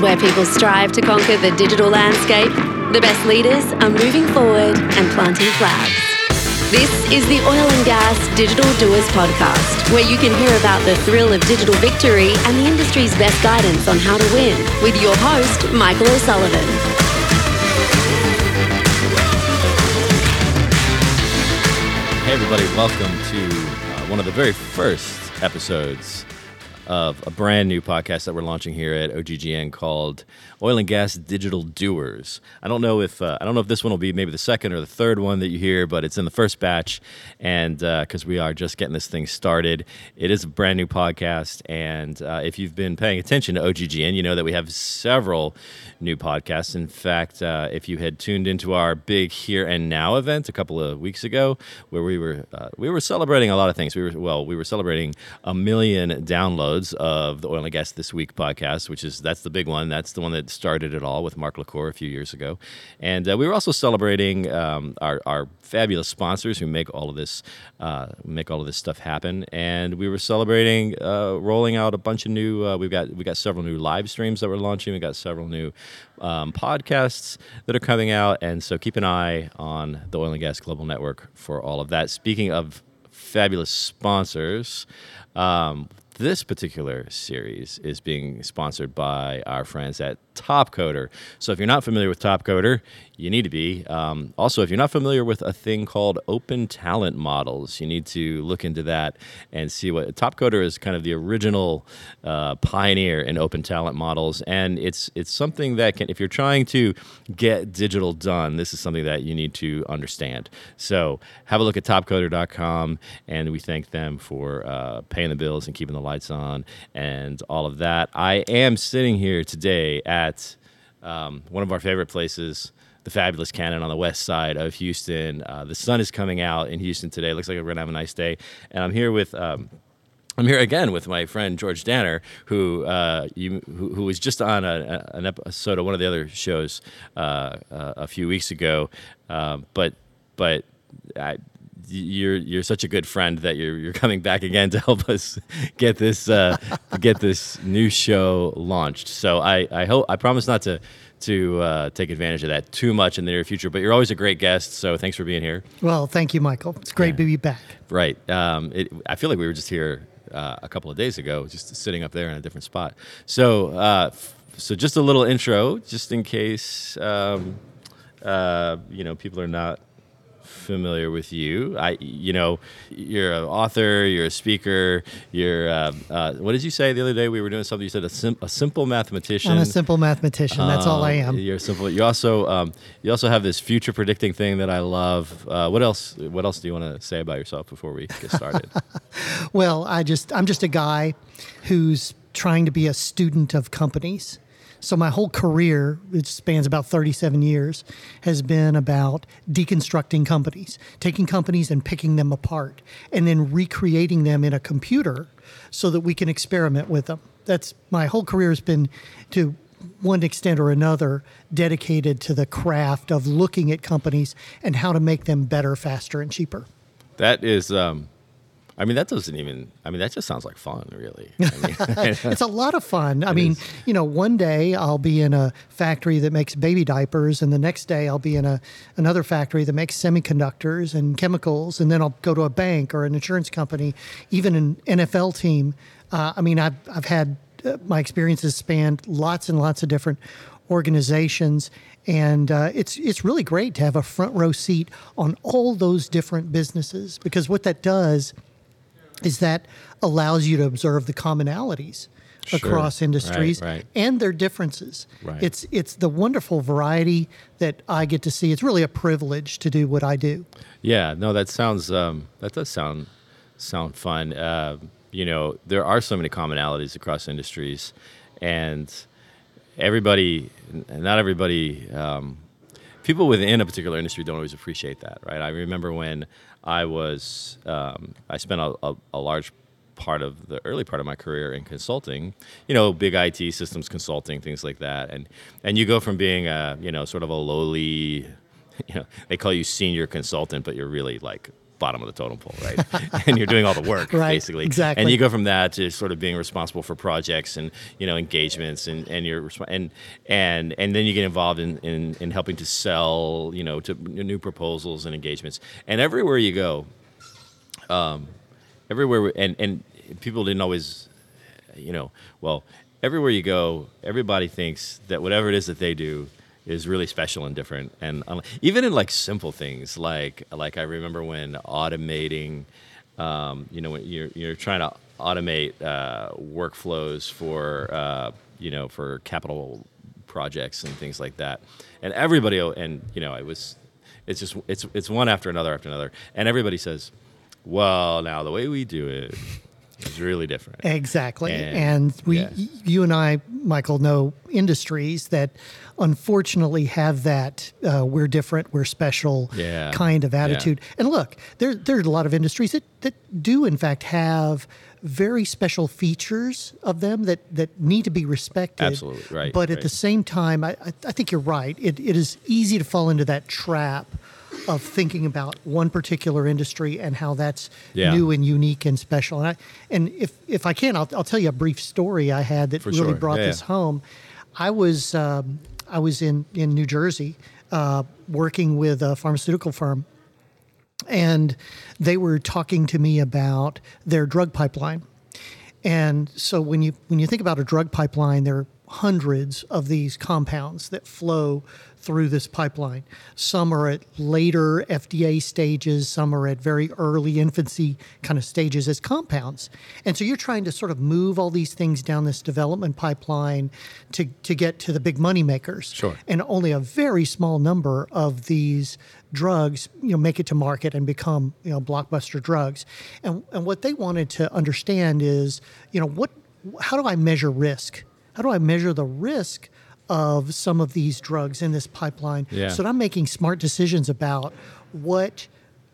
where people strive to conquer the digital landscape, the best leaders are moving forward and planting flags. This is the Oil and Gas Digital Doers Podcast, where you can hear about the thrill of digital victory and the industry's best guidance on how to win with your host, Michael O'Sullivan. Hey, everybody, welcome to uh, one of the very first episodes of a brand new podcast that we're launching here at OGGN called Oil and Gas Digital Doers. I don't know if uh, I don't know if this one will be maybe the second or the third one that you hear, but it's in the first batch, and because uh, we are just getting this thing started, it is a brand new podcast. And uh, if you've been paying attention to OGGN, you know that we have several new podcasts. In fact, uh, if you had tuned into our big Here and Now event a couple of weeks ago, where we were uh, we were celebrating a lot of things. We were well, we were celebrating a million downloads of the Oil and Gas This Week podcast, which is that's the big one. That's the one that started it all with Mark LaCour a few years ago. And uh, we were also celebrating um, our, our fabulous sponsors who make all of this uh, make all of this stuff happen. And we were celebrating uh, rolling out a bunch of new. Uh, we've got we got several new live streams that we're launching. We got several new um, podcasts that are coming out. And so keep an eye on the Oil and Gas Global Network for all of that. Speaking of fabulous sponsors. Um, this particular series is being sponsored by our friends at Topcoder. So if you're not familiar with Topcoder, you need to be. Um, also, if you're not familiar with a thing called open talent models, you need to look into that and see what Topcoder is kind of the original uh, pioneer in open talent models. And it's it's something that can, if you're trying to get digital done, this is something that you need to understand. So have a look at topcoder.com, and we thank them for uh, paying the bills and keeping the lights on and all of that. I am sitting here today at um, one of our favorite places, the fabulous Cannon on the west side of Houston. Uh, the sun is coming out in Houston today. Looks like we're gonna have a nice day. And I'm here with. Um, I'm here again with my friend George Danner, who uh, you, who, who, was just on a, an episode of one of the other shows uh, uh a few weeks ago. Um, but but I, you're you're such a good friend that you're you're coming back again to help us get this uh, get this new show launched. So I I hope I promise not to to uh, take advantage of that too much in the near future. But you're always a great guest, so thanks for being here. Well, thank you, Michael. It's great yeah. to be back. Right. Um, it, I feel like we were just here uh, a couple of days ago, just sitting up there in a different spot. So uh, f- so just a little intro, just in case um, uh, you know people are not familiar with you. I, you know, you're an author, you're a speaker, you're. Uh, uh, what did you say the other day? We were doing something. You said a, sim- a simple mathematician. I'm a simple mathematician. That's all I am. Uh, you're simple. You also um, you also have this future predicting thing that I love. Uh, what else? What else do you want to say about yourself before we get started? well, I just I'm just a guy who's trying to be a student of companies. So my whole career, which spans about 37 years, has been about deconstructing companies, taking companies and picking them apart, and then recreating them in a computer so that we can experiment with them. That's my whole career has been to one extent or another dedicated to the craft of looking at companies and how to make them better, faster, and cheaper. That is um, I mean, that doesn't even. I mean, that just sounds like fun, really. I mean, it's a lot of fun. I mean, is. you know, one day I'll be in a factory that makes baby diapers, and the next day I'll be in a another factory that makes semiconductors and chemicals, and then I'll go to a bank or an insurance company, even an NFL team. Uh, I mean, I've I've had uh, my experiences spanned lots and lots of different organizations, and uh, it's it's really great to have a front row seat on all those different businesses because what that does is that allows you to observe the commonalities sure. across industries right, right. and their differences. Right. It's it's the wonderful variety that I get to see. It's really a privilege to do what I do. Yeah, no, that sounds um, that does sound sound fun. Uh, you know, there are so many commonalities across industries, and everybody, not everybody. Um, people within a particular industry don't always appreciate that, right? I remember when I was um, I spent a, a, a, large part of the early part of my career in consulting, you know, big IT systems consulting, things like that, and and you go from being a you know sort of a lowly, you know, they call you senior consultant, but you're really like bottom of the totem pole, right? and you're doing all the work, Right, basically. exactly. And you go from that to sort of being responsible for projects and you know engagements, and and you're and and and then you get involved in in, in helping to sell, you know, to new proposals and engagements. And everywhere you go, um, everywhere and and people didn't always you know well everywhere you go everybody thinks that whatever it is that they do is really special and different. And um, even in like simple things like like i remember when automating um, you know when you're, you're trying to automate uh, workflows for uh, you know for capital projects and things like that. And everybody and you know it was it's just it's it's one after another after another. And everybody says well now the way we do it is really different Exactly. And- And, we, yeah. you and I, Michael, know industries that unfortunately have that uh, we're different, we're special Yeah. kind of Yeah. attitude. And look, there, there's a lot of industries that, that do, in fact, have very special features of them that, that need to be respected. Absolutely, right, But at the same time, I, I I think you're right. It, it is easy to fall into that trap of thinking about one particular industry and how that's Yeah. new and unique and special. And, I, and if if I can, I'll, I'll tell you a brief story I had that For really sure. brought Yeah, this home. I was um, I was in in New Jersey uh, working with a pharmaceutical firm, and they were talking to me about their drug pipeline. And so when you when you think about a drug pipeline, there are hundreds of these compounds that flow through this pipeline. Some are at later FDA stages, some are at very early infancy kind of stages as compounds. And so you're trying to sort of move all these things down this development pipeline to, to get to the big money makers. Sure. And only a very small number of these drugs, you know, make it to market and become, you know, blockbuster drugs. And and what they wanted to understand is, you know, what how do I measure risk? How do I measure the risk of some of these drugs in this pipeline Yeah. so that I'm making smart decisions about what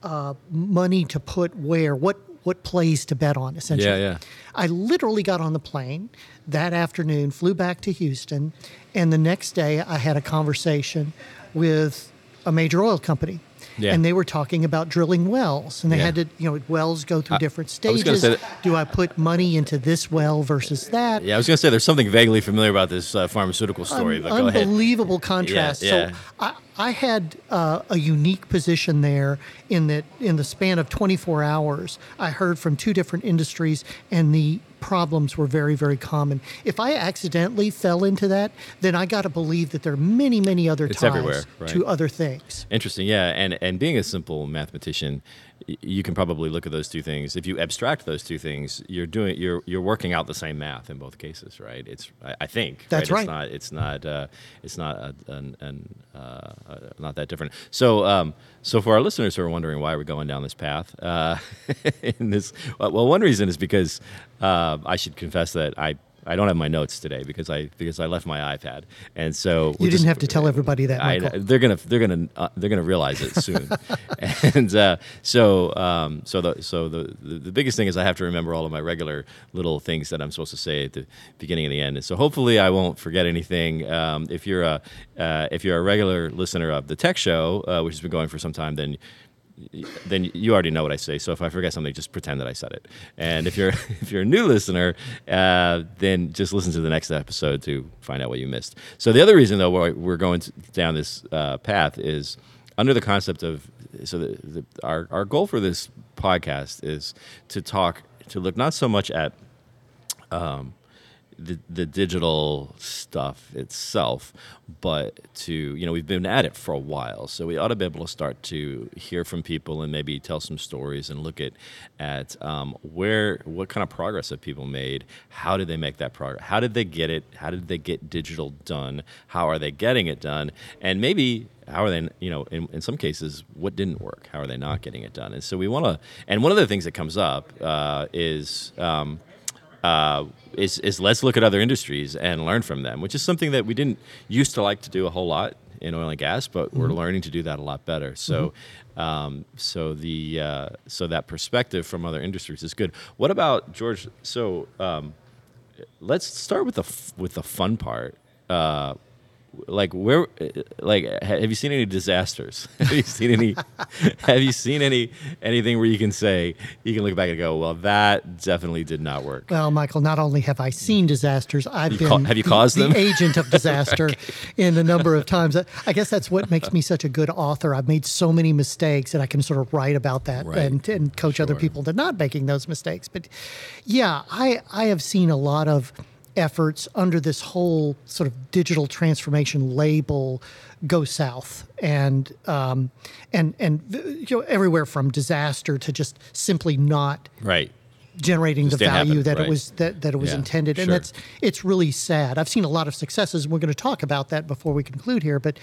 uh, money to put where, what what plays to bet on, essentially. Yeah, yeah. I literally got on the plane that afternoon, flew back to Houston, and the next day I had a conversation with a major oil company. Yeah. And they were talking about drilling wells, and they Yeah. had to, you know, wells go through different I was stages. say that- Do I put money into this well versus that? Yeah, I was going to say there's something vaguely familiar about this uh, pharmaceutical story, but go ahead. unbelievable contrast. yeah. So I, I had uh, a unique position there in that in the span of 24 hours, I heard from two different industries, and the problems were very, very common. If I accidentally fell into that, then I got to believe that there are many, many other It's ties right. to other things. Interesting, yeah, and and being a simple mathematician, you can probably look at those two things. If you abstract those two things, you're doing you're you're working out the same math in both cases, right? It's I, I think That's right. right. It's not it's not uh, it's not a, an, an, uh, uh, not that different. So um, so for our listeners who are wondering why we're going down this path, uh, in this well, well, one reason is because uh, I should confess that I. I don't have my notes today because I because I left my iPad, and so You didn't just- have to tell everybody that, I, they're gonna they're gonna uh, they're gonna realize it soon, and uh, so um, so the so the, the the biggest thing is I have to remember all of my regular little things that I'm supposed to say at the beginning and the end, and so hopefully I won't forget anything. Um, if you're a uh, if you're a regular listener of the Tech Show, uh, which has been going for some time, then then you already know what I say. So if I forget something, just pretend that I said it. And if you're if you're a new listener, uh, then just listen to the next episode to find out what you missed. So the other reason, though, why we're going down this uh, path is under the concept of so the, the, our our goal for this podcast is to talk to look not so much at the, the digital stuff itself, but to, you know, we've been at it for a while. So we ought to be able to start to hear from people and maybe tell some stories and look at, at um, where, what kind of progress have people made? How did they make that progress? How did they get it? How did they get digital done? How are they getting it done? And maybe how are they you know in, in some cases what didn't work how are they not getting it done and so we want to and one of the things that comes up uh, is um, uh, is, is let's look at other industries and learn from them, which is something that we didn't used to like to do a whole lot in oil and gas, but we're learning to do that a lot better. So, um, so the uh, so that perspective from other industries is good. What about George? So um, let's start with the f- with the fun part. Uh, like where like have you seen any disasters have you seen any have you seen any anything where you can say you can look back and go well that definitely did not work Well, Michael, not only have I seen mm. disasters, I've You been ca- have you the, caused the them? agent of disaster in a number of times. I guess that's what makes me such a good author. I've made so many mistakes that I can sort of write about that Right. and, and coach other people to not making those mistakes. But yeah, I, I have seen a lot of efforts under this whole sort of digital transformation label go south and um, and and you know everywhere from disaster to just simply not right generating the Just didn't value happen, that right. it was that, that it was Yeah, intended and sure. that's it's really sad i've seen a lot of successes and we're going to talk about that before we conclude here but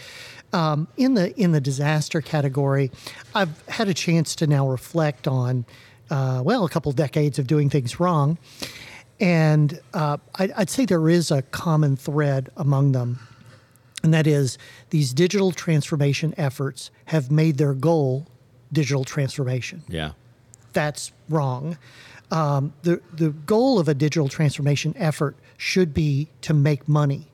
um, in the in the disaster category i've had a chance to now reflect on uh, well a couple decades of doing things wrong and uh, I, i'd say there is a common thread among them and that is these digital transformation efforts have made their goal digital transformation. Yeah. That's wrong. Um, the the goal of a digital transformation effort should be to make money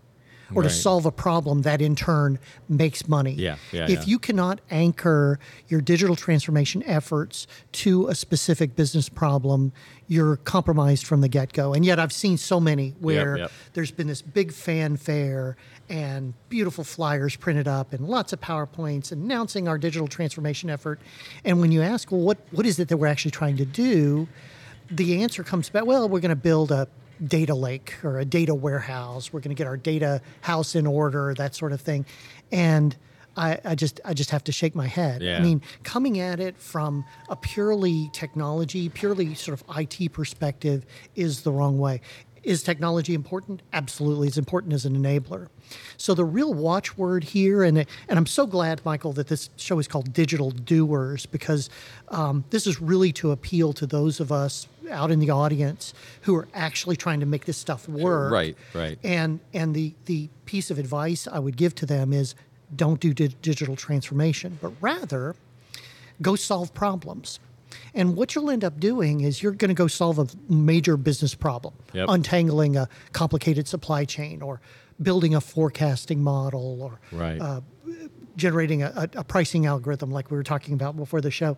or to solve a problem that in turn makes money. Yeah, yeah, if yeah. you cannot anchor your digital transformation efforts to a specific business problem, you're compromised from the get go. And yet, I've seen so many where yep. there's been this big fanfare and beautiful flyers printed up and lots of PowerPoints announcing our digital transformation effort. And when you ask, well, what, what is it that we're actually trying to do? The answer comes back, well, we're going to build a data lake or a data warehouse. We're going to get our data house in order, that sort of thing. And I, I just I just have to shake my head. Yeah. I mean, coming at it from a purely technology, purely sort of IT perspective is the wrong way. Is technology important? Absolutely, it's important as an enabler. So the real watchword here, and and I'm so glad, Michael, that this show is called Digital Doers because um, this is really to appeal to those of us out in the audience who are actually trying to make this stuff work. Right, right. And and the the piece of advice I would give to them is don't do di- digital transformation, but rather go solve problems. And what you'll end up doing is you're going to go solve a major business problem, Yep. untangling a complicated supply chain or building a forecasting model or right uh, generating a, a, a pricing algorithm like we were talking about before the show.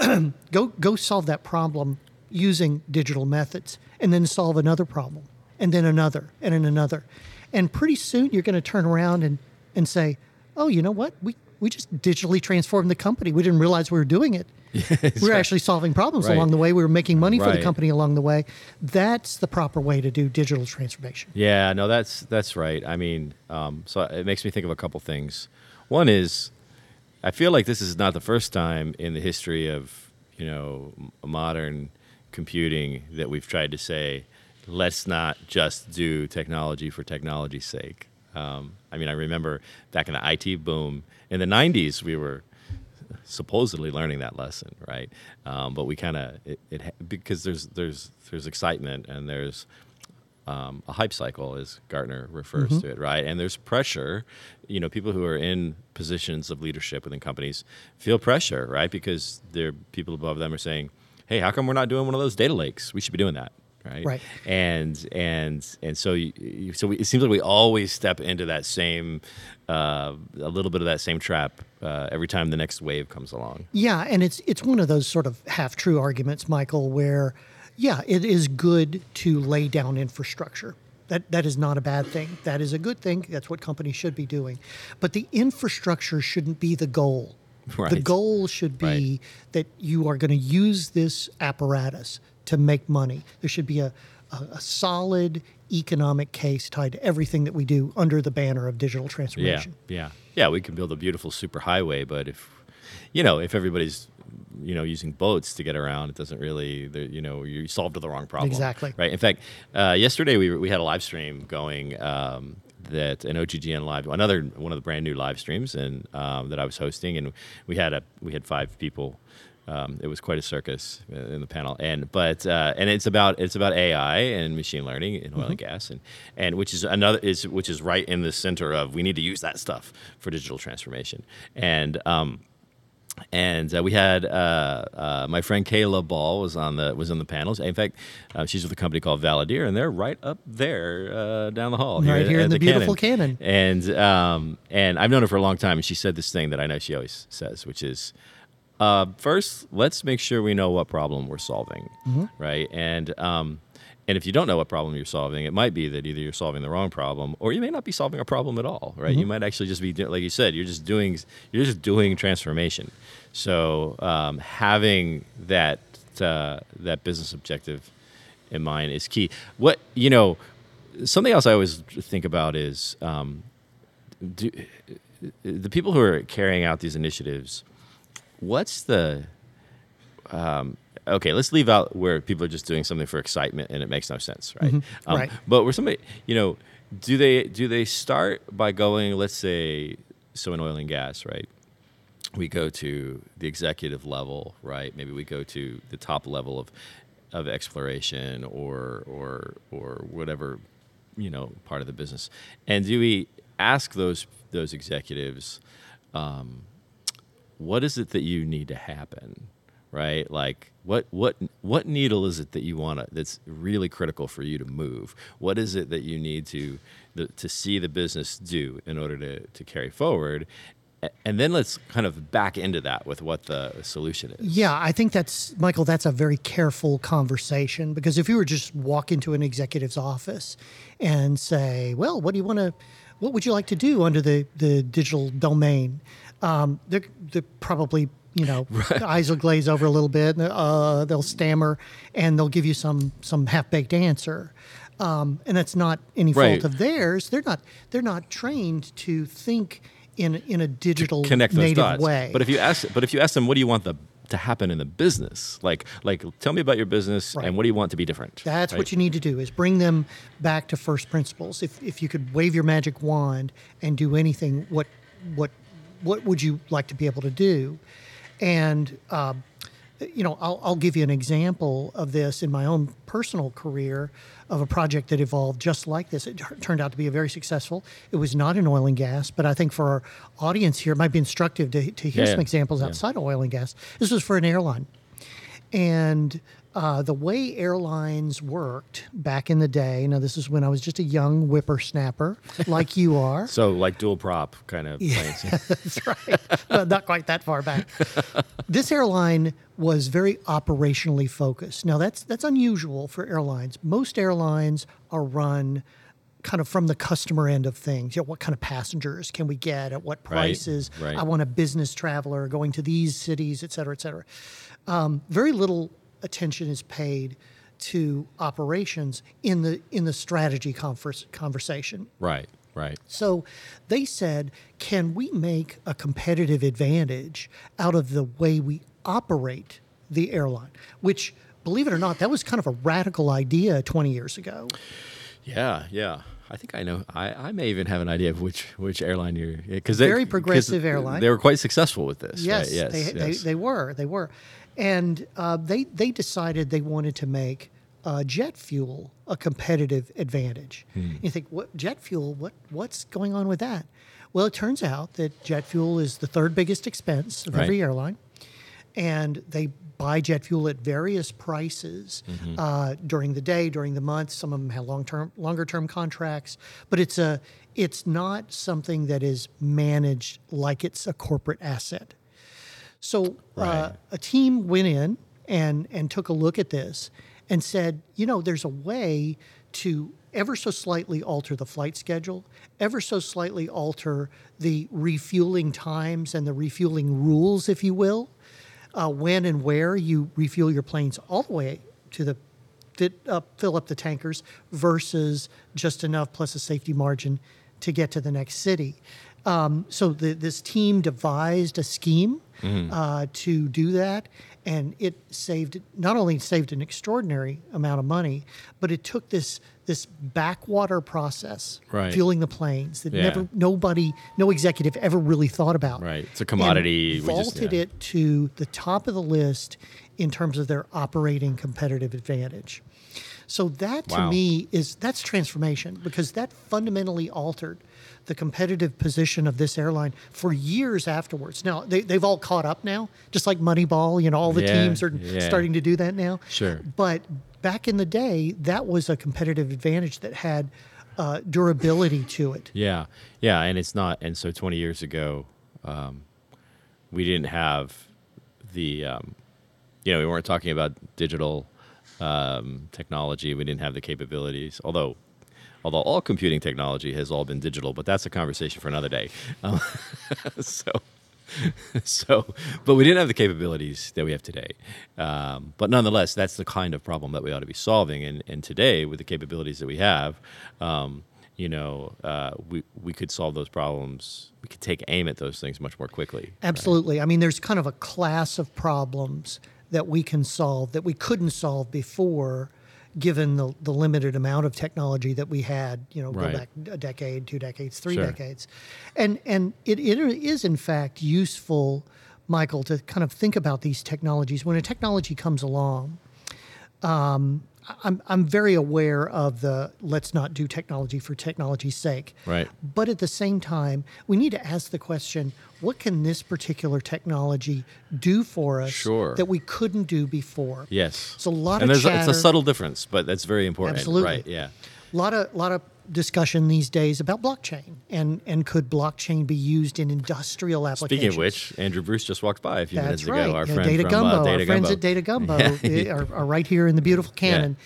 go go solve that problem using digital methods and then solve another problem and then another and then another. And pretty soon you're going to turn around and, and say, oh, you know what? We, we just digitally transformed the company. We didn't realize we were doing it. we were actually solving problems Right. along the way. We were making money for the company along the way. That's the proper way to do digital transformation. Yeah, no, that's that's right. I mean, um, so it makes me think of a couple things. One is, I feel like this is not the first time in the history of you know modern computing that we've tried to say, let's not just do technology for technology's sake. Um, I mean, I remember back in the IT boom in the '90s, we were supposedly learning that lesson, right? Um, but we kind of it, it because there's there's there's excitement and there's um, a hype cycle, as Gartner refers to it, right? And there's pressure. You know, people who are in positions of leadership within companies feel pressure, right? Because there people above them are saying, "Hey, how come we're not doing one of those data lakes? We should be doing that." Right. Right. And and and so you, so we, it seems like we always step into that same uh, a little bit of that same trap uh, every time the next wave comes along. Yeah, and it's it's one of those sort of half true arguments, Michael, where yeah, it is good to lay down infrastructure. That that is not a bad thing. That is a good thing. That's what companies should be doing. But the infrastructure shouldn't be the goal. The goal should be Right. that you are going to use this apparatus to make money. There should be a, a, a solid economic case tied to everything that we do under the banner of digital transformation. yeah, yeah. yeah. We can build a beautiful superhighway, but if you know, if everybody's you know using boats to get around, it doesn't really, the- you know, you solved the wrong problem. Exactly. Right. In fact, uh, yesterday we we had a live stream going. Um, that an OGGN live, another one of the brand new live streams, and um, that I was hosting, and we had a we had five people. Um, it was quite a circus uh, in the panel, and but uh, and it's about it's about AI and machine learning in oil and gas, and and which is another is which is right in the center of we need to use that stuff for digital transformation, and um, and uh, we had uh, uh, my friend Kayla Ball was on the was on the panels. In fact, uh, she's with a company called Valadier, and they're right up there uh, down the hall, Right at- here in at the beautiful Cannon. And um, and I've known her for a long time, and she said this thing that I know she always says, which is. Uh, first, let's make sure we know what problem we're solving, Mm-hmm. right? And um, and if you don't know what problem you're solving, it might be that either you're solving the wrong problem, or you may not be solving a problem at all, right? Mm-hmm. You might actually just be, like you said, you're just doing you're just doing transformation. So um, having that uh, that business objective in mind is key. What you know, something else I always think about is um, do, the people who are carrying out these initiatives. What's the um, okay? Let's leave out where people are just doing something for excitement and it makes no sense, right? Um, Right. But where somebody, you know, do they do they start by going? Let's say, so in oil and gas, right? we go to the executive level, right? Maybe we go to the top level of of exploration or or or whatever you know part of the business. And do we ask those those executives, um, what is it that you need to happen, right? Like what what what needle is it that you want to that's really critical for you to move? What is it that you need to the, to see the business do in order to to carry forward? And then let's kind of back into that with what the solution is. Yeah, I think that's Michael. That's a very careful conversation because if you were just walk into an executive's office and say, "Well, what do you want to? What would you like to do under the the digital domain?" Um, they're they're probably you know the eyes will glaze over a little bit. and, Uh, they'll stammer and they'll give you some some half baked answer. Um, and that's not any Right. fault of theirs. They're not they're not trained to think in in a digital Connect those native dots. way. But if you ask, but if you ask them, what do you want the to happen in the business? Like, like, tell me about your business Right. and what do you want to be different? That's right? what you need to do is bring them back to first principles. If, if you could wave your magic wand and do anything, what what what would you like to be able to do? And um, you know, I'll, I'll give you an example of this in my own personal career of a project that evolved just like this. It tur- turned out to be a very successful. It was not in oil and gas, but I think for our audience here, it might be instructive to, to hear Yeah, some examples Yeah. outside of oil and gas. This was for an airline. And uh, the way airlines worked back in the day, now this is when I was just a young whippersnapper like you are. So, like dual prop kind of planes. That's right. Well, not quite that far back. this airline was very operationally focused. Now that's that's unusual for airlines. Most airlines are run kind of from the customer end of things. You know, what kind of passengers can we get at what Right, prices? right. I want a business traveler going to these cities, et cetera, et cetera. Um, very little attention is paid to operations in the in the strategy converse, conversation. right, right. So they said, can we make a competitive advantage out of the way we operate the airline? Which, believe it or not, that was kind of a radical idea 20 years ago. Yeah, yeah. I think I know. I, I may even have an idea of which which airline you're because Very progressive airline. They were quite successful with this. Yes, right? yes, they, yes. They, they were. They were. And uh, they, they decided they wanted to make uh, jet fuel a competitive advantage. Hmm. You think, what jet fuel? What what's going on with that? Well, it turns out that jet fuel is the third biggest expense of every airline, and they buy jet fuel at various prices Mm-hmm. uh, during the day, during the month. Some of them have long term, longer term contracts, but it's a it's not something that is managed like it's a corporate asset. So uh, a team went in and and took a look at this and said, you know, there's a way to ever so slightly alter the flight schedule, ever so slightly alter the refueling times and the refueling rules, if you will, uh, when and where you refuel your planes all the way to the fit up, fill up the tankers versus just enough plus a safety margin to get to the next city. Um, so the, this team devised a scheme uh, to do that, and it saved not only saved an extraordinary amount of money, but it took this this backwater process, Right. fueling the planes that Yeah. never nobody, no executive ever really thought about. Right. It's a commodity. And We just- vaulted yeah. it to the top of the list in terms of their operating competitive advantage. So that to Wow. me is that's transformation because that fundamentally altered the competitive position of this airline for years afterwards. Now they, they've all caught up now, just like Moneyball. You know, all the Yeah, teams are yeah. starting to do that now. Sure. But back in the day, that was a competitive advantage that had uh, durability to it. Yeah, yeah, and it's not. And so 20 years ago, um, we didn't have the, um, you know, we weren't talking about digital um, technology. We didn't have the capabilities, although. Although all computing technology has all been digital, but that's a conversation for another day. Um, so, so, but we didn't have the capabilities that we have today. Um, but nonetheless, that's the kind of problem that we ought to be solving. And, and today, with the capabilities that we have, um, you know, uh, we we could solve those problems. We could take aim at those things much more quickly. Absolutely. I mean, there's kind of a class of problems that we can solve that we couldn't solve before, given the, the limited amount of technology that we had. You know, Right. go back a decade, two decades, three Sure. decades, and and it, it is in fact useful, Michael, to kind of think about these technologies when a technology comes along. Um, I'm I'm very aware of the let's not do technology for technology's sake. Right. But at the same time, we need to ask the question what can this particular technology do for us Sure. that we couldn't do before? Yes. It's a lot and of there's it's a subtle difference, but that's very important. Absolutely. Right. Yeah. A lot of lot of discussion these days about blockchain and and could blockchain be used in industrial applications? Speaking of which, Andrew Bruce just walked by a few That's minutes right. ago. Our Yeah, friend Data from Gumbo, uh, Data our friends Gumbo. at Data Gumbo are, are right here in the beautiful Cannon.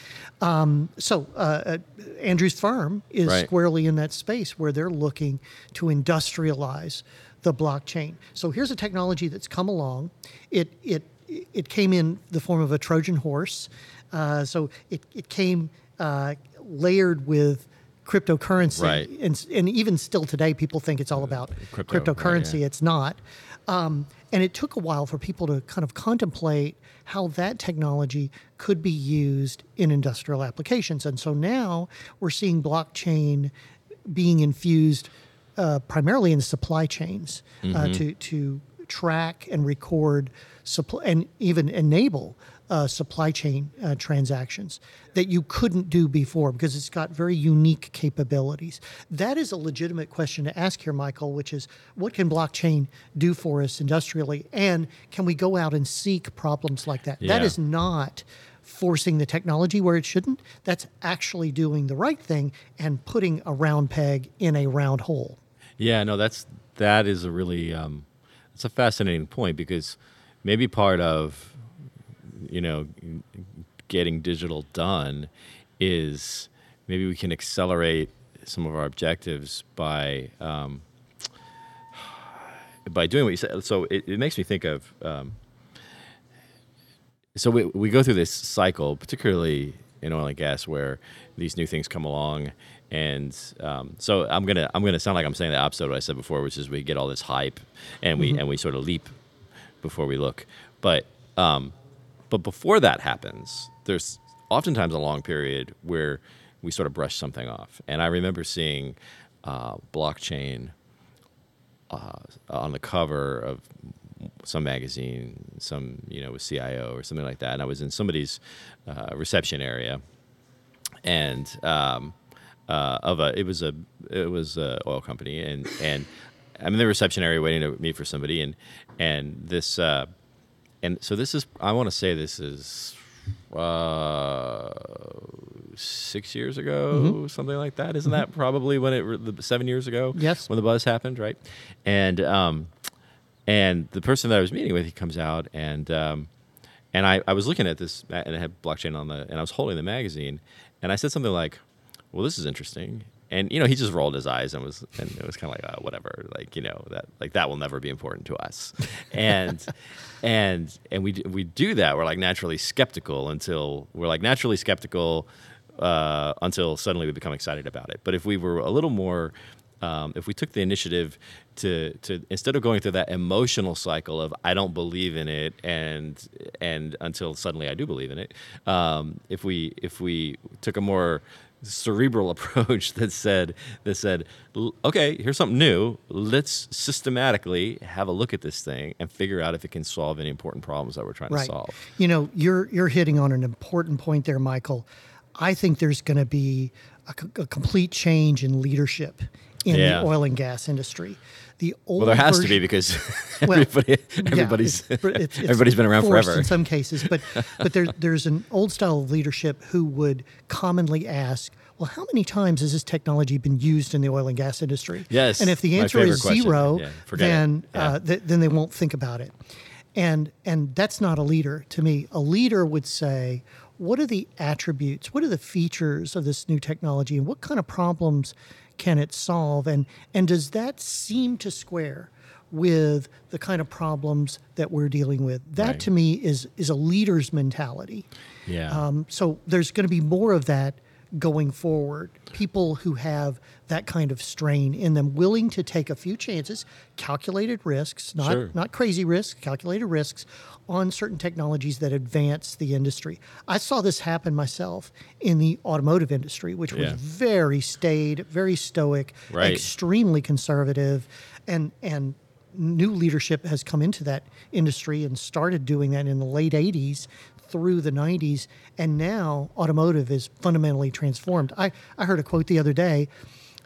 Um, so uh, uh, Andrew's firm is Right. squarely in that space where they're looking to industrialize the blockchain. So here's a technology that's come along. It it it came in the form of a Trojan horse. Uh, so it it came uh, layered with cryptocurrency Right. and, and even still today people think it's all about crypto, right, cryptocurrency yeah. it's not. Um, and it took a while for people to kind of contemplate how that technology could be used in industrial applications. And so now we're seeing blockchain being infused uh, primarily in supply chains uh, to, to track and record supply and even enable uh, supply chain uh, transactions that you couldn't do before because it's got very unique capabilities. That is a legitimate question to ask here, Michael, which is what can blockchain do for us industrially? And can we go out and seek problems like that? That Yeah. is not forcing the technology where it shouldn't. That's actually doing the right thing and putting a round peg in a round hole. Yeah, no, that's that is a really um, it's a fascinating point because maybe part of you know getting digital done is maybe we can accelerate some of our objectives by um, by doing what you said. So it, it makes me think of. Um, so we, we go through this cycle, particularly in oil and gas, where these new things come along, and um, so I'm gonna I'm gonna sound like I'm saying the opposite of what I said before, which is we get all this hype, and we and we sort of leap before we look, but um, but before that happens, there's oftentimes a long period where we sort of brush something off, and I remember seeing uh, blockchain uh, on the cover of some magazine, some you know, with CIO or something like that. And I was in somebody's uh, reception area, and um, uh, of a it was a it was a oil company, and and I'm in the reception area waiting to meet for somebody, and and this uh, and so this is I want to say this is. Uh, six years ago, something like that. Isn't that probably when it the seven years ago? Yes. when the buzz happened, right? And um, and the person that I was meeting with, he comes out and um, and I, I was looking at this and it had blockchain on the and I was holding the magazine and I said something like, "Well, this is interesting." And you know, he just rolled his eyes and was and it was kind of like, oh, whatever, like you know that like that will never be important to us. And and and we we do that. We're like naturally skeptical until we're like naturally skeptical uh, until suddenly we become excited about it. But if we were a little more um, if we took the initiative to to instead of going through that emotional cycle of I don't believe in it and and until suddenly I do believe in it, um, if we if we took a more cerebral approach that said that said okay here's something new let's systematically have a look at this thing and figure out if it can solve any important problems that we're trying to solve You know, you're you're hitting on an important point there, Michael. I think there's going to be a, a complete change in leadership in Yeah. the oil and gas industry. The old Well, there has to be because Well, everybody, yeah, everybody's it's- it's- it's everybody's been around forever. in some cases. But but there, there's an old style of leadership who would commonly ask, "Well, how many times has this technology been used in the oil and gas industry?" Yes, and if the answer is question. zero, Yeah, then Yeah. uh, th- then they won't think about it. And and that's not a leader to me. A leader would say, "What are the attributes? What are the features of this new technology, and what kind of problems can it solve? And and does that seem to square?" with the kind of problems that we're dealing with. That Right. to me is is a leader's mentality. yeah, Um, so there's going to be more of that going forward. People who have that kind of strain in them, willing to take a few chances, calculated risks, not Sure. not crazy risks, calculated risks on certain technologies that advance the industry. I saw this happen myself in the automotive industry, which was very staid, very stoic, Right. extremely conservative, and and new leadership has come into that industry and started doing that in the late 80s through the 90s and now automotive is fundamentally transformed i, I heard a quote the other day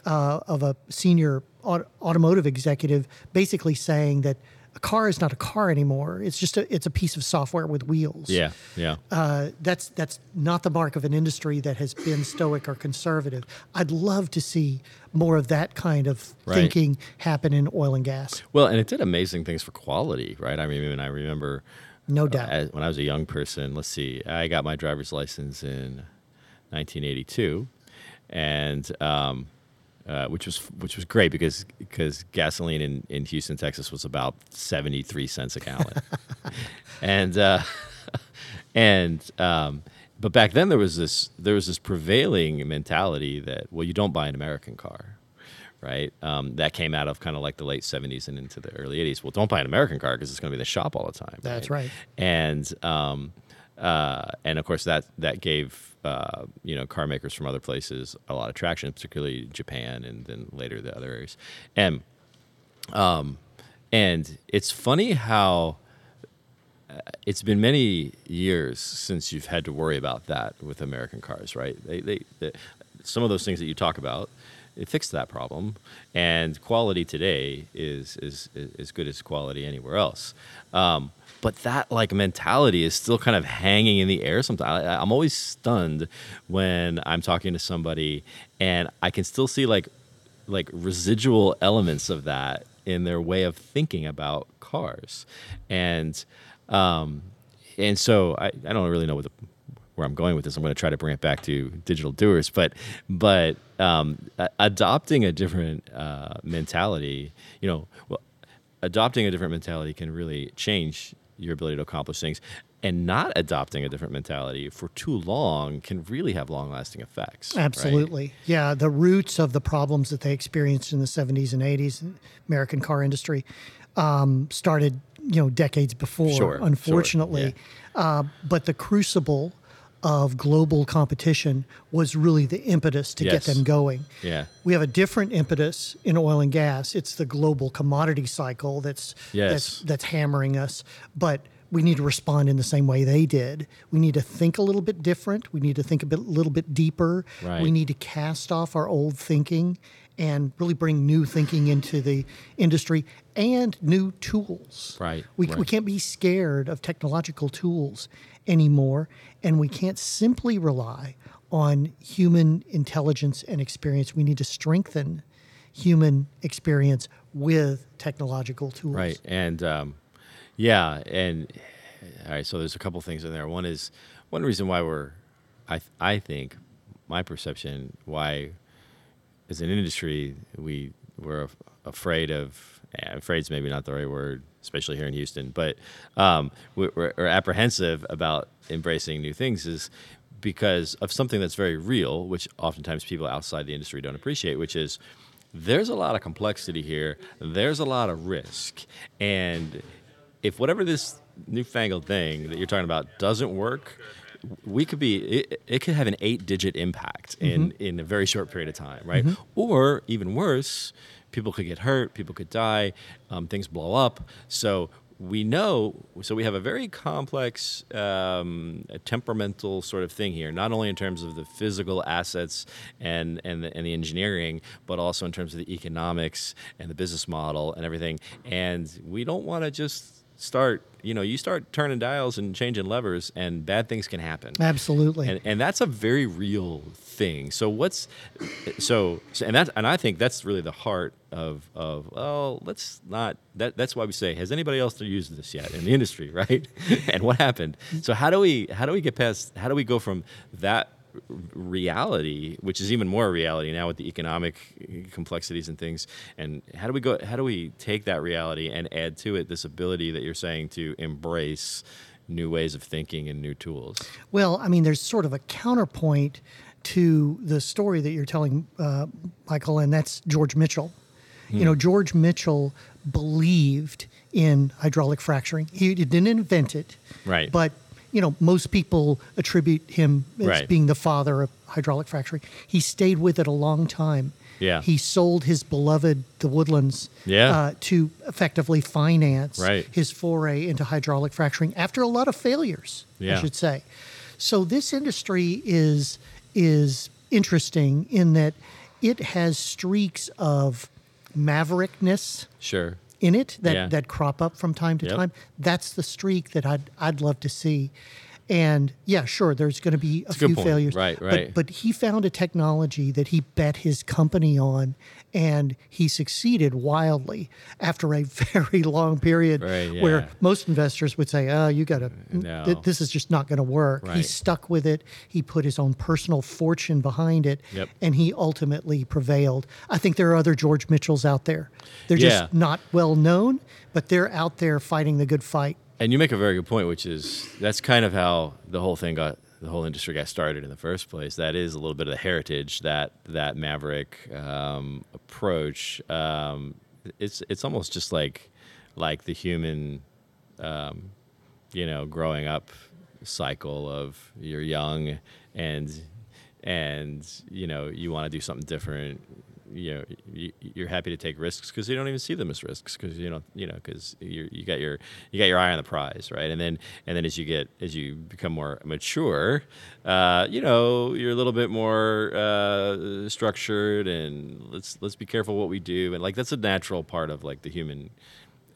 uh, of a senior aut- automotive executive basically saying that a car is not a car anymore it's just a, it's a piece of software with wheels yeah, yeah. uh, that's that's not the mark of an industry that has been stoic or conservative. I'd love to see more of that kind of Right. thinking happen in oil and gas. Well, and it did amazing things for quality, right? I mean, I remember No uh, doubt. when I was a young person, let's see, I got my driver's license in 1982, and um, uh, which was which was great because because gasoline in, in Houston, Texas, was about 73 cents a gallon, and uh, and um, but back then there was this there was this prevailing mentality that well you don't buy an American car, right? Um, that came out of kind of like the late '70s and into the early '80s. Well, don't buy an American car because it's going to be in the shop all the time. That's right. And um, uh, and of course that that gave uh, you know car makers from other places a lot of traction, particularly Japan and then later the other areas. And um, and it's funny how uh, it's been many years since you've had to worry about that with American cars, right? They, they, they, some of those things that you talk about, it fixed that problem, and quality today is is as good as quality anywhere else. Um, but that like mentality is still kind of hanging in the air. Sometimes I, I'm always stunned when I'm talking to somebody, and I can still see like like residual elements of that in their way of thinking about cars and um and so i, I don't really know what the, where i'm going with this i'm going to try to bring it back to digital doers but but um, adopting a different uh, mentality you know well adopting a different mentality can really change your ability to accomplish things and not adopting a different mentality for too long can really have long lasting effects right? Absolutely. Yeah, the roots of the problems that they experienced in the 70s and 80s in American car industry um, started, you know, decades before, Sure, sure, unfortunately. Uh, but the crucible of global competition was really the impetus to Yes. get them going. Yeah. We have a different impetus in oil and gas. It's the global commodity cycle that's Yes. that's that's hammering us, but we need to respond in the same way they did. We need to think a little bit different. We need to think a bit, little bit deeper. Right. We need to cast off our old thinking and really bring new thinking into the industry and new tools. Right, We, we can't be scared of technological tools anymore, and we can't simply rely on human intelligence and experience. We need to strengthen human experience with technological tools. Right. And um, yeah, and all right. So there's a couple things in there. One is one reason why we're, I I think, my perception why, as an industry, we we're af- afraid of. eh, Afraid's maybe not the right word, especially here in Houston, but um, we- we're, we're apprehensive about embracing new things is because of something that's very real, which oftentimes people outside the industry don't appreciate, which is there's a lot of complexity here. There's a lot of risk. And if whatever this newfangled thing that you're talking about doesn't work, we could be it, it could have an eight digit impact in in a very short period of time right or even worse people could get hurt people could die um, things blow up so we know, so we have a very complex um, temperamental sort of thing here, not only in terms of the physical assets and and the, and the engineering, but also in terms of the economics and the business model and everything. And we don't want to just start you know you start turning dials and changing levers and bad things can happen. Absolutely. and, and that's a very real thing. So what's so, so and that and i think that's really the heart of of well let's not that that's why we say has anybody else used this yet in the industry right? And what happened? So how do we how do we get past how do we go from that reality, which is even more reality now with the economic complexities and things. And how do we go? How do we take that reality and add to it this ability that you're saying to embrace new ways of thinking and new tools? Well, I mean, there's sort of a counterpoint to the story that you're telling, uh, Michael, and that's George Mitchell. You know, George Mitchell believed in hydraulic fracturing. He didn't invent it, Right. But you know, most people attribute him as Right. being the father of hydraulic fracturing. He stayed with it a long time. Yeah. He sold his beloved the Woodlands Yeah. uh, to effectively finance Right. his foray into hydraulic fracturing after a lot of failures, Yeah. I should say. So this industry is is interesting in that it has streaks of maverickness Sure. In it that, Yeah. that crop up from time to Yep. time. That's the streak that I'd I'd love to see. And yeah, sure, there's going to be a a few point. failures. Right, but- right. But, he found a technology that he bet his company on, and he succeeded wildly after a very long period Right, yeah. where most investors would say, "Oh, you got to. Uh, no. Th- this is just not going to work." He stuck with it. He put his own personal fortune behind it, Yep. and he ultimately prevailed. I think there are other George Mitchells out there. They're Yeah. just not well known, but they're out there fighting the good fight. And you make a very good point, which is that's kind of how the whole thing got the whole industry got started in the first place. That is a little bit of the heritage that that maverick um, approach. Um, it's it's almost just like like the human, um, you know, growing up cycle of you're young and and you know you want to do something different you know you, you're happy to take risks because you don't even see them as risks because you don't you know because you you got your you got your eye on the prize right? And then and then as you get as you become more mature uh, you know you're a little bit more uh, structured and let's let's be careful what we do. And like that's a natural part of like the human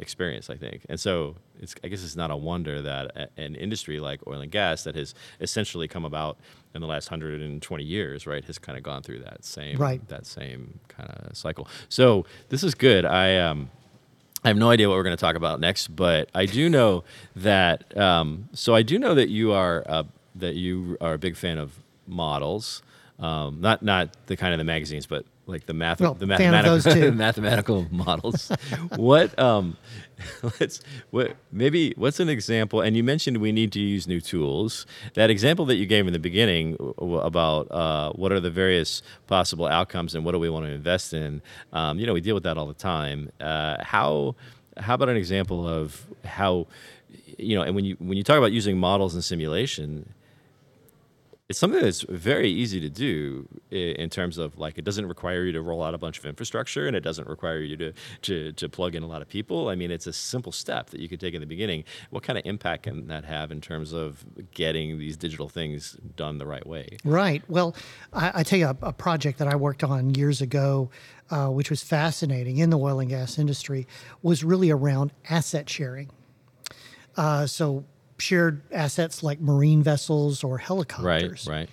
experience, I think. And so it's, I guess it's not a wonder that a, an industry like oil and gas that has essentially come about in the last 120 years, right, has kind of gone through that same Right. that same kind of cycle. So this is good. I um I have no idea what we're going to talk about next, but I do know that. Um, so I do know that you are uh, that you are a big fan of models, um, not not the kind of the magazines, but like the math, Well, the mathematical mathematical models. what um, let's what maybe what's an example? And you mentioned we need to use new tools. That example that you gave in the beginning about uh, what are the various possible outcomes and what do we want to invest in? Um, you know, we deal with that all the time. Uh, how how about an example of how you know? And when you when you talk about using models and simulation, it's something that's very easy to do in terms of like it doesn't require you to roll out a bunch of infrastructure and it doesn't require you to, to, to plug in a lot of people. I mean, it's a simple step that you could take in the beginning. What kind of impact can that have in terms of getting these digital things done the right way? Right. Well, I, I tell you, a, a project that I worked on years ago, uh, which was fascinating in the oil and gas industry, was really around asset sharing. Uh, so, shared assets like marine vessels or Right, helicopters. right.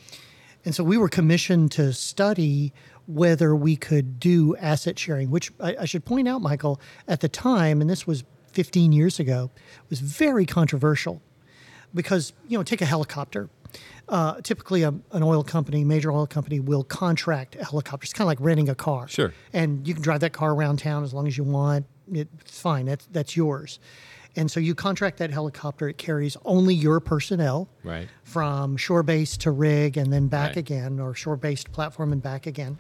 And so we were commissioned to study whether we could do asset sharing, which I, I should point out, Michael, at the time, and this was 15 years ago, was very controversial because, you know, take a helicopter. Uh, typically, a, an oil company, major oil company, will contract a helicopter. It's kind of like renting a car. Sure. And you can drive that car around town as long as you want. It's fine. That's that's yours. And so you contract that helicopter. It carries only your personnel Right. from shore base to rig and then back Right. again, or shore based platform and back again.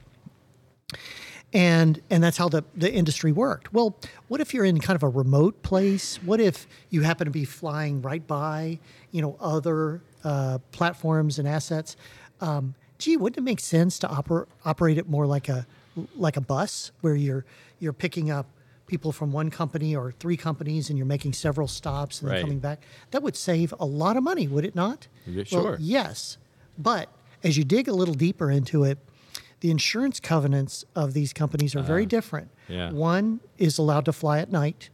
And and that's how the, the industry worked. Well, what if you're in kind of a remote place? What if you happen to be flying right by, you know, other uh, platforms and assets? Um, gee, wouldn't it make sense to oper- operate it more like a like a bus, where you're you're picking up people from one company or three companies and you're making several stops and Right. then coming back, that would save a lot of money, would it not? Yeah, Well, sure. yes. But as you dig a little deeper into it, the insurance covenants of these companies are very uh, different. Yeah. One is allowed to fly at night.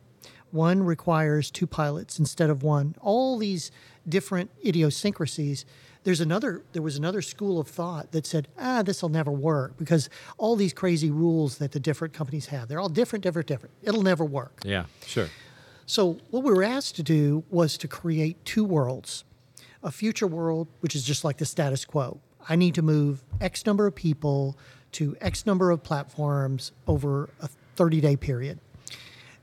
One requires two pilots instead of one. All these different idiosyncrasies. There's another. There was another school of thought that said, "Ah, this will never work because all these crazy rules that the different companies have. They're all different, different, different. It'll never work." Yeah, sure. So what we were asked to do was to create two worlds. A future world, which is just like the status quo. I need to move X number of people to X number of platforms over a 30 day period.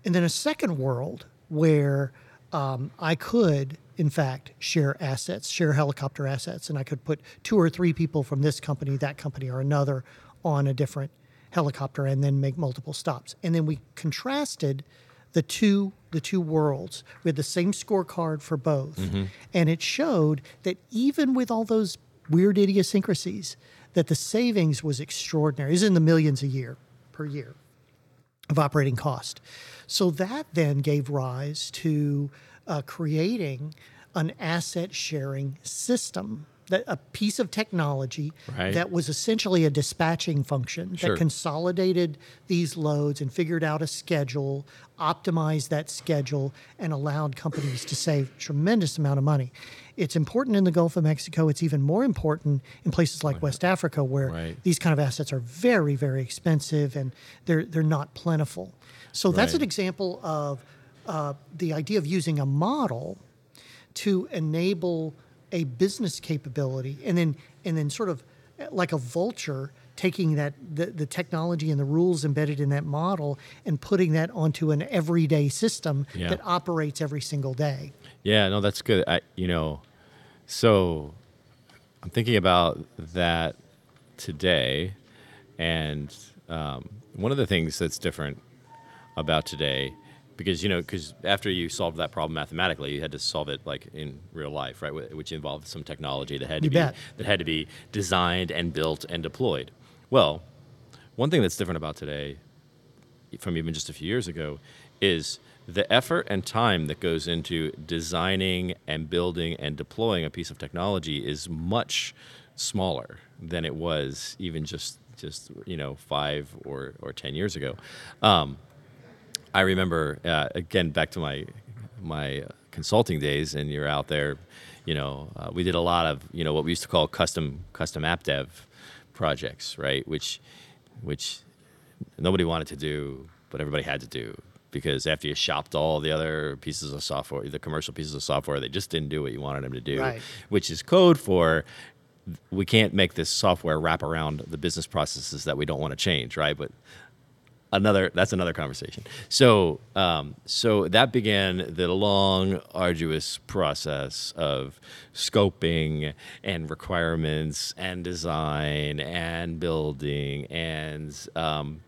And then a second world where um, I could, in fact, share assets, share helicopter assets, and I could put two or three people from this company, that company, or another on a different helicopter and then make multiple stops. And then we contrasted the two the two worlds. We had the same scorecard for both, mm-hmm. and it showed that even with all those weird idiosyncrasies, that the savings was extraordinary. It's in the millions a year per year of operating cost. So that then gave rise to uh, creating an asset sharing system. That a piece of technology Right. that was essentially a dispatching function Sure. that consolidated these loads and figured out a schedule, optimized that schedule, and allowed companies to save tremendous amount of money. It's important in the Gulf of Mexico. It's even more important in places like West Africa, where Right. these kind of assets are very, very expensive and they're they're not plentiful. So that's Right. an example of uh, the idea of using a model to enable a business capability and then and then sort of uh, like a vulture taking that the, the technology and the rules embedded in that model and putting that onto an everyday system Yeah. that operates every single day Yeah, no, that's good. I, you know, so I'm thinking about that today, and um, one of the things that's different about today, because you know, because after you solved that problem mathematically, you had to solve it like in real life, right? Which involved some technology that had to You be bet. that had to be designed and built and deployed. Well, one thing that's different about today from even just a few years ago is the effort and time that goes into designing and building and deploying a piece of technology is much smaller than it was even just just you know five or or ten years ago. Um, I remember uh, again back to my my consulting days, and you're out there. You know, uh, we did a lot of you know what we used to call custom custom app dev projects, right? Which which nobody wanted to do, but everybody had to do because after you shopped all the other pieces of software, the commercial pieces of software, they just didn't do what you wanted them to do, Right. which is code for we can't make this software wrap around the business processes that we don't want to change, right? But another that's another conversation. So um, so that began the long, arduous process of scoping and requirements and design and building and um,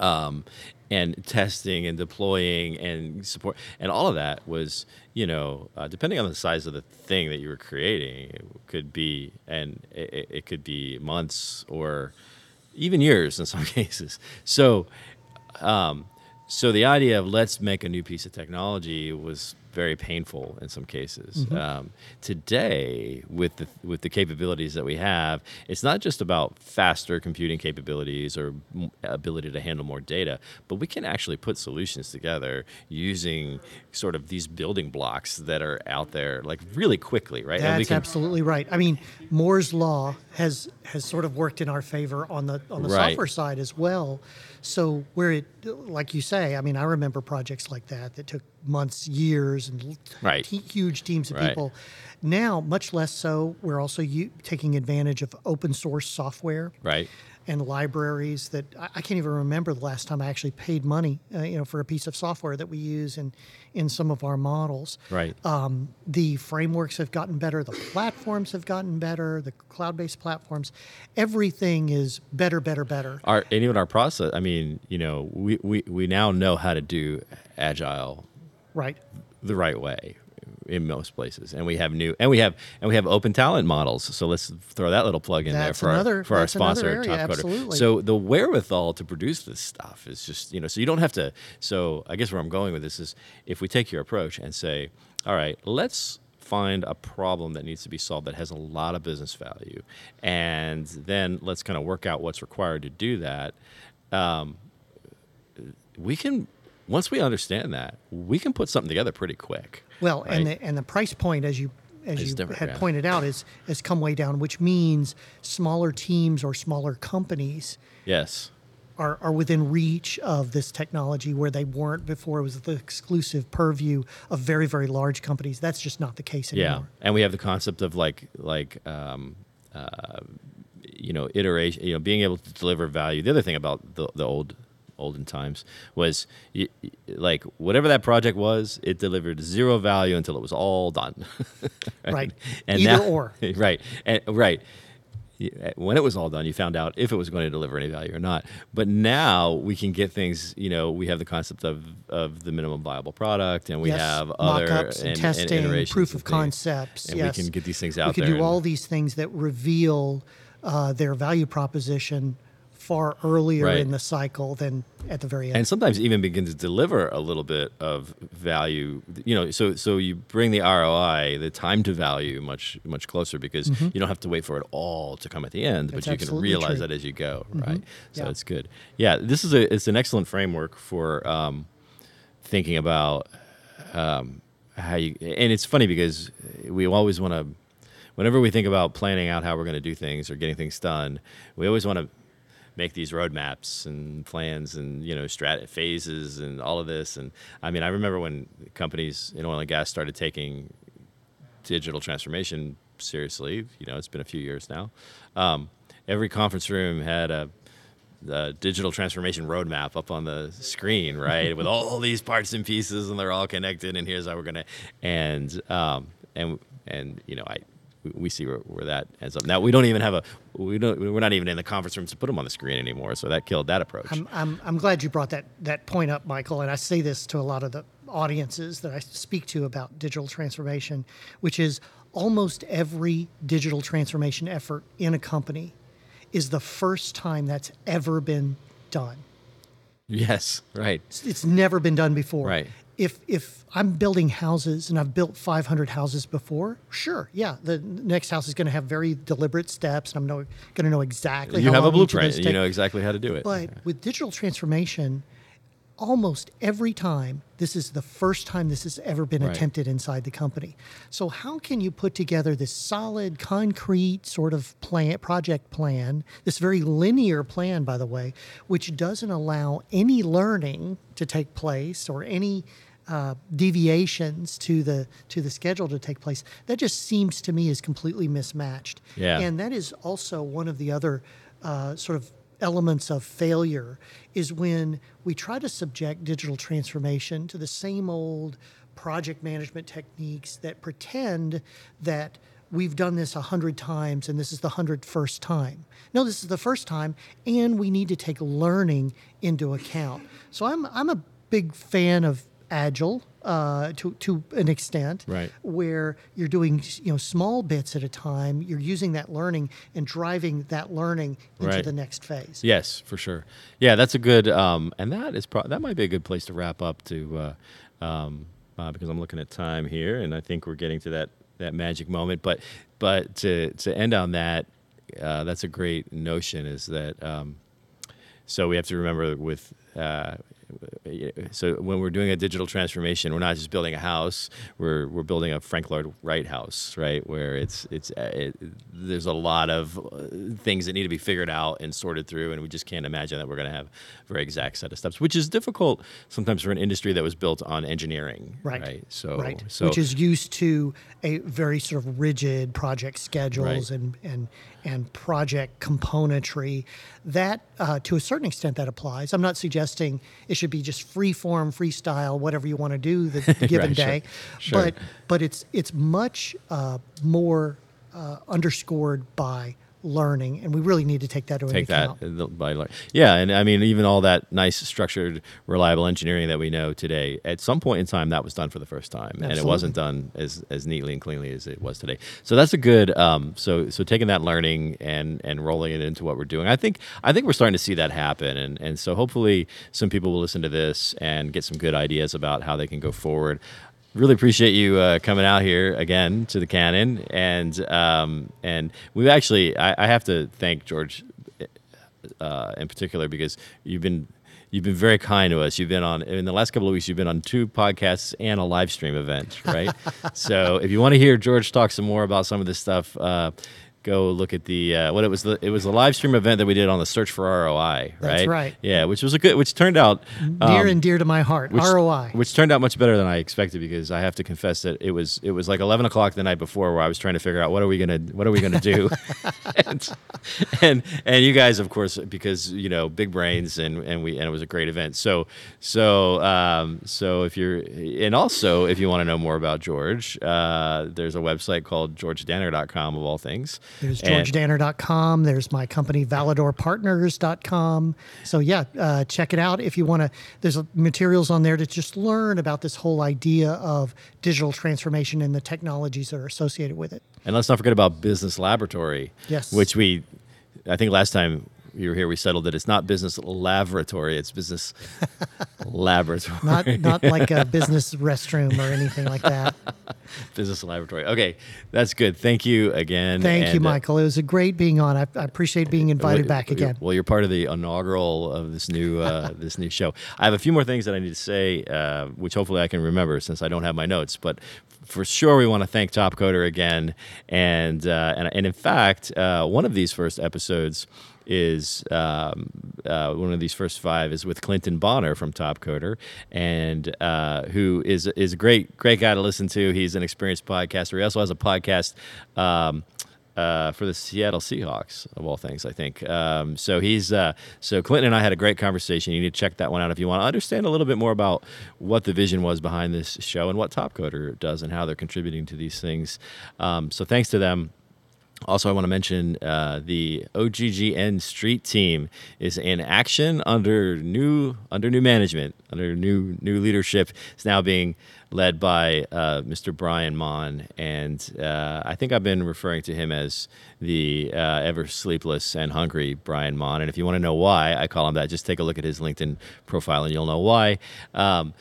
um, and testing and deploying and support and all of that was you know uh, depending on the size of the thing that you were creating it could be and it, it- it could be months or even years in some cases. So um, so the idea of let's make a new piece of technology was very painful in some cases. Um, today, with the with the capabilities that we have, it's not just about faster computing capabilities or m- ability to handle more data, but we can actually put solutions together using sort of these building blocks that are out there, like really quickly, right? That's can, absolutely right. I mean, Moore's law has has sort of worked in our favor on the on the Right. software side as well. So where it, like you say, I mean, I remember projects like that that took months, years, and Right. te- huge teams of Right. people. Now, much less so. We're also u- taking advantage of open source software right. And libraries that I, I can't even remember the last time I actually paid money, uh, you know, for a piece of software that we use in in some of our models. Right. Um, the frameworks have gotten better. The platforms have gotten better. The cloud-based platforms, everything is better, better, better. our and even our process i mean you know we, we we now know how to do agile Right. the right way in most places, and we have new and we have and we have open talent models. So let's throw that little plug in That's there for another- our, for our sponsor, area, Top Coder. absolutely. So the wherewithal to produce this stuff is just you know so you don't have to. So I guess where I'm going with this is if we take your approach and say, all right, let's find a problem that needs to be solved that has a lot of business value, and then let's kind of work out what's required to do that. Um, we can once we understand that we can put something together pretty quick. Well, and the and the price point, as you as Is you had yeah. pointed out, is has come way down, which means smaller teams or smaller companies yes. are, are within reach of this technology where they weren't before. It was the exclusive purview of very very large companies. That's just not the case anymore. Yeah, and we have the concept of like like um, uh, you know iteration. You know, being able to deliver value. The other thing about the the old olden times was like whatever that project was, it delivered zero value until it was all done. Right. And Either now- or. right, and, right. When it was all done, you found out if it was going to deliver any value or not. But now we can get things. You know, we have the concept of, of the minimum viable product, and we Yes, have other and, and, testing, and proof of concepts. and yes. we can get these things out there. We can do all these things that reveal uh, their value proposition far earlier Right. in the cycle than at the very end. and sometimes even begin to deliver a little bit of value you know so so you bring the roi the time to value much much closer because you don't have to wait for it all to come at the end Mm-hmm. That's but you can realize true. Mm-hmm. that as you go right so Yeah. it's good yeah this is a it's an excellent framework for um, thinking about um, how you and it's funny because we always want to whenever we think about planning out how we're going to do things or getting things done we always want to make these roadmaps and plans and you know strat phases and all of this and i mean i remember when companies in oil and gas started taking digital transformation seriously you know it's been a few years now um, every conference room had a the digital transformation roadmap up on the screen, right, with all these parts and pieces, and they're all connected. And here's how we're gonna, and um, and and you know, I we- see where, where that ends up. Now we don't even have a we don't we're not even in the conference rooms to put them on the screen anymore. So that killed that approach. I'm, I'm, I'm glad you brought that, that point up, Michael. And I say this to a lot of the audiences that I speak to about digital transformation, which is almost every digital transformation effort in a company is the first time that's ever been done. yes, right. It's, it's never been done before. Right. If if I'm building houses and I've built 500 houses before, sure, yeah, the next house is going to have very deliberate steps, and I'm going to know exactly You how have a long each of blueprint. and You know exactly how to do it. But with digital transformation, almost every time, this is the first time this has ever been Right. attempted inside the company. So how can you put together this solid, concrete sort of plan, project plan, this very linear plan, by the way, which doesn't allow any learning to take place or any uh, deviations to the to the schedule to take place? That just seems to me is completely mismatched. Yeah. And that is also one of the other uh, sort of elements of failure is when we try to subject digital transformation to the same old project management techniques that pretend that we've done this a hundred times and this is the hundred first time. No, this is the first time, and we need to take learning into account. So I'm I'm a big fan of agile uh, to to an extent, Right. where you're doing you know small bits at a time. You're using that learning and driving that learning into Right. the next phase. Yes, for sure. Yeah, that's a good, um, and that is pro- that might be a good place to wrap up to, uh, um, uh, because I'm looking at time here, and I think we're getting to that that magic moment. But but to to end on that, uh, that's a great notion. Is that um, so we have to remember with. So when we're doing a digital transformation, we're not just building a house. We're we're building a Frank Lloyd Wright house, right? Where it's it's uh, it, there's a lot of uh, things that need to be figured out and sorted through, and we just can't imagine that we're going to have a very exact set of steps, which is difficult sometimes for an industry that was built on engineering, Right. So right. so Which is used to a very sort of rigid project schedules Right. and and and project componentry. That, uh, to a certain extent, that applies. I'm not suggesting it should be just free form, freestyle, whatever you want to do the, the given Right, sure. day. Sure. But but it's it's much uh, more uh, underscored by learning, and we really need to take that into take that account. uh, by lear- yeah and i mean even all that nice structured reliable engineering that we know today at some point in time that was done for the first time and it wasn't done as as neatly and cleanly as it was today. So that's a good um so so taking that learning and and rolling it into what we're doing i think i think we're starting to see that happen and and so hopefully some people will listen to this and get some good ideas about how they can go forward really appreciate you uh, coming out here again to the Cannon, and um, and we've actually I, I have to thank George uh, in particular because you've been you've been very kind to us. You've been on in the last couple of weeks. You've been on two podcasts and a live stream event, right? so if you want to hear George talk some more about some of this stuff. Uh, Go look at the uh, what it was. The, it was the live stream event that we did on the search for ROI, right? That's right. Yeah, which was a good, which turned out Dear um, and dear to my heart, which, ROI. which turned out much better than I expected because I have to confess that it was it was like eleven o'clock the night before where I was trying to figure out what are we gonna what are we gonna do, and, and and you guys of course because you know big brains and and we and it was a great event. So so um, so if you're and also if you want to know more about George, uh, there's a website called georgedanner.com of all things. There's georgedanner.com. There's my company, validorpartners.com. So, yeah, uh, check it out if you want to. There's materials on there to just learn about this whole idea of digital transformation and the technologies that are associated with it. And let's not forget about Business Laboratory. Yes. Which we, I think last time you were here, we settled that it's not Business Laboratory, it's Business Laboratory. Not, not like a business restroom or anything like that. business Laboratory. Okay, that's good. Thank you again. Thank you, And, uh, Michael. It was a great being on. I, I appreciate being invited well, back again. Well, you're part of the inaugural of this new uh, this new show. I have a few more things that I need to say, uh, which hopefully I can remember since I don't have my notes. But for sure, we want to thank Top Coder again, and uh, and and in fact, uh, one of these first episodes is um, uh, one of these first five is with Clinton Bonner from Top Coder, and uh, who is is a great great guy to listen to. He's an experienced podcaster. He also has a podcast. Um, uh, for the Seattle Seahawks of all things, I think. Um, so he's uh, so Clinton and I had a great conversation. You need to check that one out if you want to understand a little bit more about what the vision was behind this show and what Topcoder does and how they're contributing to these things. Um, so thanks to them. Also, I want to mention uh, the OGGN Street Team is in action under new under new management, under new new leadership. It's now being led by uh, Mr. Brian Mon, and uh, I think I've been referring to him as the uh, ever sleepless and hungry Brian Mon. And if you want to know why I call him that, just take a look at his LinkedIn profile, and you'll know why. Um,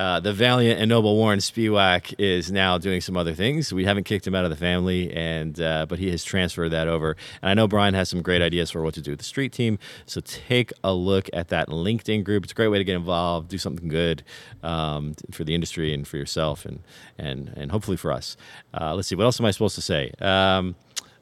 uh, the valiant and noble Warren Spiewak is now doing some other things. We haven't kicked him out of the family, and uh, but he has transferred that over. And I know Brian has some great ideas for what to do with the street team. So take a look at that LinkedIn group. It's a great way to get involved, do something good um, for the industry and for yourself, and and and hopefully for us. Uh, let's see, what else am I supposed to say? Um,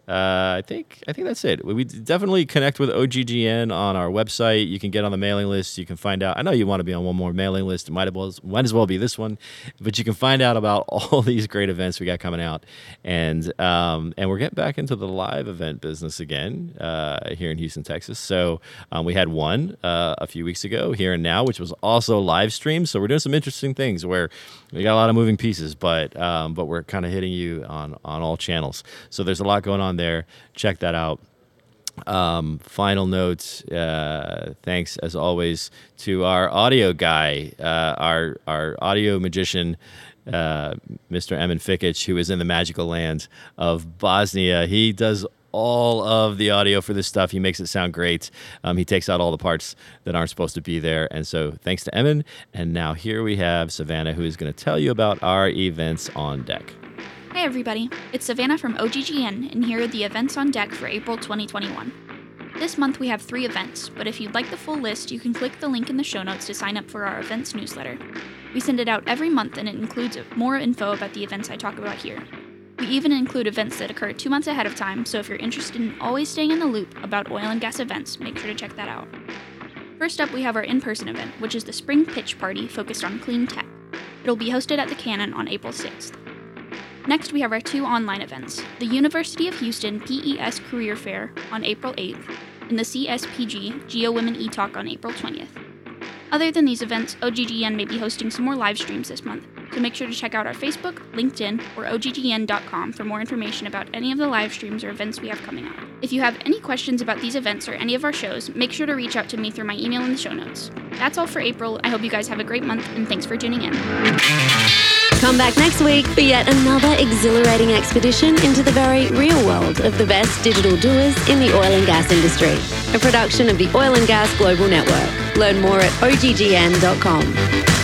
uh, I think I think that's it. We definitely connect with OGGN on our website. You can get on the mailing list. You can find out. I know you want to be on one more mailing list. It might as well might as well be this one, but you can find out about all these great events we got coming out, and um, and we're getting back into the live event business again uh, here in Houston, Texas. So um, we had one uh, a few weeks ago here and now, which was also live streamed. So we're doing some interesting things where we got a lot of moving pieces, but um, but we're kind of hitting you on on all channels. So there's a lot going on there. Check that out. Um, final notes. Uh, thanks as always to our audio guy, uh, our our audio magician, uh, Mr. Emin Fikic, who is in the magical land of Bosnia. He does all of the audio for this stuff. He makes it sound great. Um, he takes out all the parts that aren't supposed to be there. And so thanks to Emin. And now here we have Savannah, who is going to tell you about our events on deck. Hey everybody, it's Savannah from OGGN, and here are the events on deck for April 2021. This month we have three events, but if you'd like the full list, you can click the link in the show notes to sign up for our events newsletter. We send it out every month and it includes more info about the events I talk about here. We even include events that occur two months ahead of time, so if you're interested in always staying in the loop about oil and gas events, make sure to check that out. First up, we have our in person event, which is the Spring Pitch Party focused on clean tech. It'll be hosted at the Cannon on April 6th. Next, we have our two online events the University of Houston PES Career Fair on April 8th, and the CSPG Geo Women E Talk on April 20th. Other than these events, OGGN may be hosting some more live streams this month. So make sure to check out our Facebook, LinkedIn, or OGGN.com for more information about any of the live streams or events we have coming up. If you have any questions about these events or any of our shows, make sure to reach out to me through my email in the show notes. That's all for April. I hope you guys have a great month, and thanks for tuning in. Come back next week for yet another exhilarating expedition into the very real world of the best digital doers in the oil and gas industry. A production of the Oil and Gas Global Network. Learn more at oggn.com.